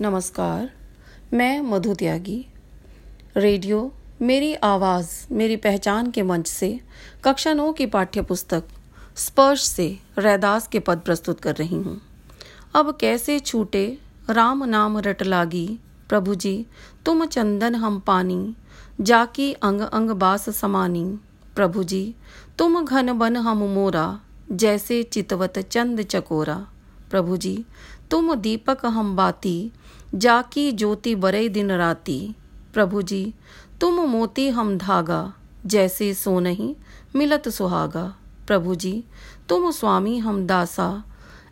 नमस्कार, मैं मधु त्यागी। रेडियो, मेरी आवाज़, मेरी पहचान के मंच से, कक्षा नौ की पाठ्य पुस्तक स्पर्श से रैदास के पद प्रस्तुत कर रही हूँ। अब कैसे छूटे, राम नाम रट लागी, प्रभु जी, तुम चंदन हम पानी, जाकी अंग अंग बास समानी, प्रभु जी, तुम घन बन हम मोरा, जैसे चितवत चंद चकोरा। प्रभु जी तुम दीपक हम बाती, जाकी ज्योति बरे दिन राती। प्रभु जी तुम मोती हम धागा, जैसे सो नहीं मिलत सुहागा। प्रभु जी तुम स्वामी हम दासा,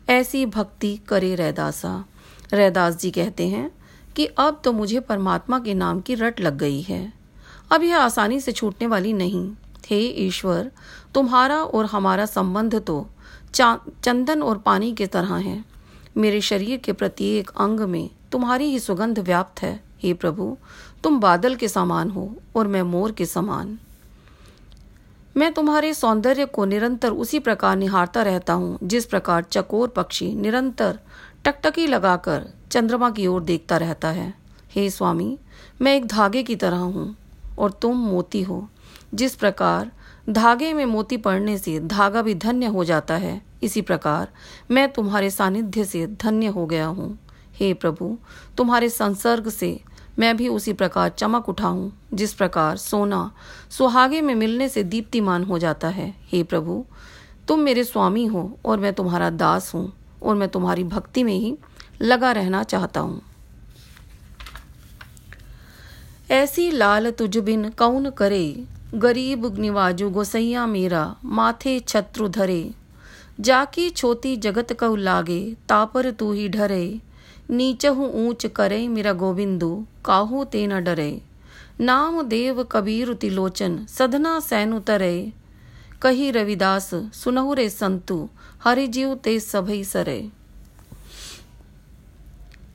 ऐसी भक्ति करे रैदासा। रैदास जी कहते हैं कि अब तो मुझे परमात्मा के नाम की रट लग गई है। अब यह आसानी से छूटने वाली नहीं। हे ईश्वर, तुम्हारा और हमारा संबंध तो चंदन और पानी की तरह है। मेरे शरीर के प्रत्येक अंग में तुम्हारी ही सुगंध व्याप्त है, हे प्रभु। तुम बादल के समान हो और मैं मोर के समान। मैं तुम्हारे सौंदर्य को निरंतर उसी प्रकार निहारता रहता हूँ, जिस प्रकार चकोर पक्षी निरंतर टकटकी लगाकर चंद्रमा की ओर देखता रहता है। हे स्वामी, मैं एक धागे की तरह हूँ और तुम मोती हो, जिस प्रकार धागे में मोती पड़ने से धागा भी धन्य हो जाता है। इसी प्रकार मैं तुम्हारे सानिध्य से धन्य हो गया हूँ। हे प्रभु, तुम्हारे संसर्ग से मैं भी उसी प्रकार चमक उठाऊं जिस प्रकार सोना सुहागे में मिलने से दीप्तिमान हो जाता है। हे प्रभु, तुम मेरे स्वामी हो और मैं तुम्हारा दास हूँ और मैं तुम्हारी भक्ति में ही लगा रहना चाहता हूँ। ऐसी लाल तुझ बिन कौन करे? गरीब निवाजू गोसैया मेरा, माथे छत्रु धरे। जाकी छोती जगत कऊ लागे, तापर तू ही ढरे। नीचहु ऊंच करे मेरा गोविंदु, काहू ते न डरे। नाम देव कबीर तिलोचन सधना सैन उतरे कही रविदास, सुनहु रे संतु, हरि जीव ते सभई सरे।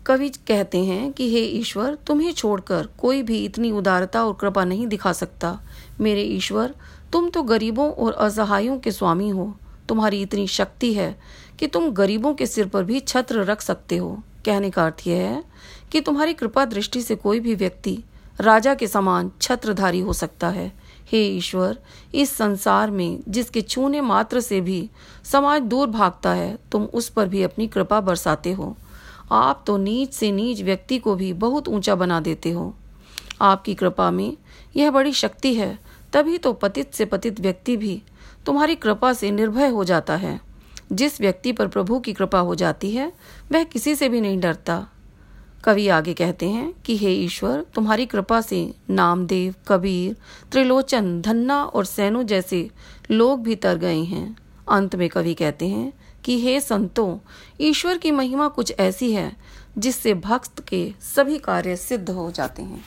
कवि कहते हैं कि, हे ईश्वर, तुम्हें छोड़कर कोई भी इतनी उदारता और कृपा नहीं दिखा सकता। मेरे ईश्वर, तुम तो गरीबों और असहायों के स्वामी हो। तुम्हारी इतनी शक्ति है कि तुम गरीबों के सिर पर भी छत्र रख सकते हो। कहने का अर्थ यह है कि तुम्हारी कृपा दृष्टि से कोई भी व्यक्ति राजा के समान छत्रधारी हो सकता है। हे ईश्वर, इस संसार में जिसके छूने मात्र से भी समाज दूर भागता है, तुम उस पर भी अपनी कृपा बरसाते हो। आप तो नीच से नीच व्यक्ति को भी बहुत ऊँचा बना देते हो। आपकी कृपा में यह बड़ी शक्ति है, तभी तो पतित से पतित व्यक्ति भी तुम्हारी कृपा से निर्भय हो जाता है। जिस व्यक्ति पर प्रभु की कृपा हो जाती है, वह किसी से भी नहीं डरता। कवि आगे कहते हैं कि, हे ईश्वर, तुम्हारी कृपा से नामदेव, कबीर, त्रिलोचन, धन्ना और सैनु जैसे लोग भी तर गए हैं। अंत में कवि कहते हैं कि हे संतों, ईश्वर की महिमा कुछ ऐसी है जिससे भक्त के सभी कार्य सिद्ध हो जाते हैं।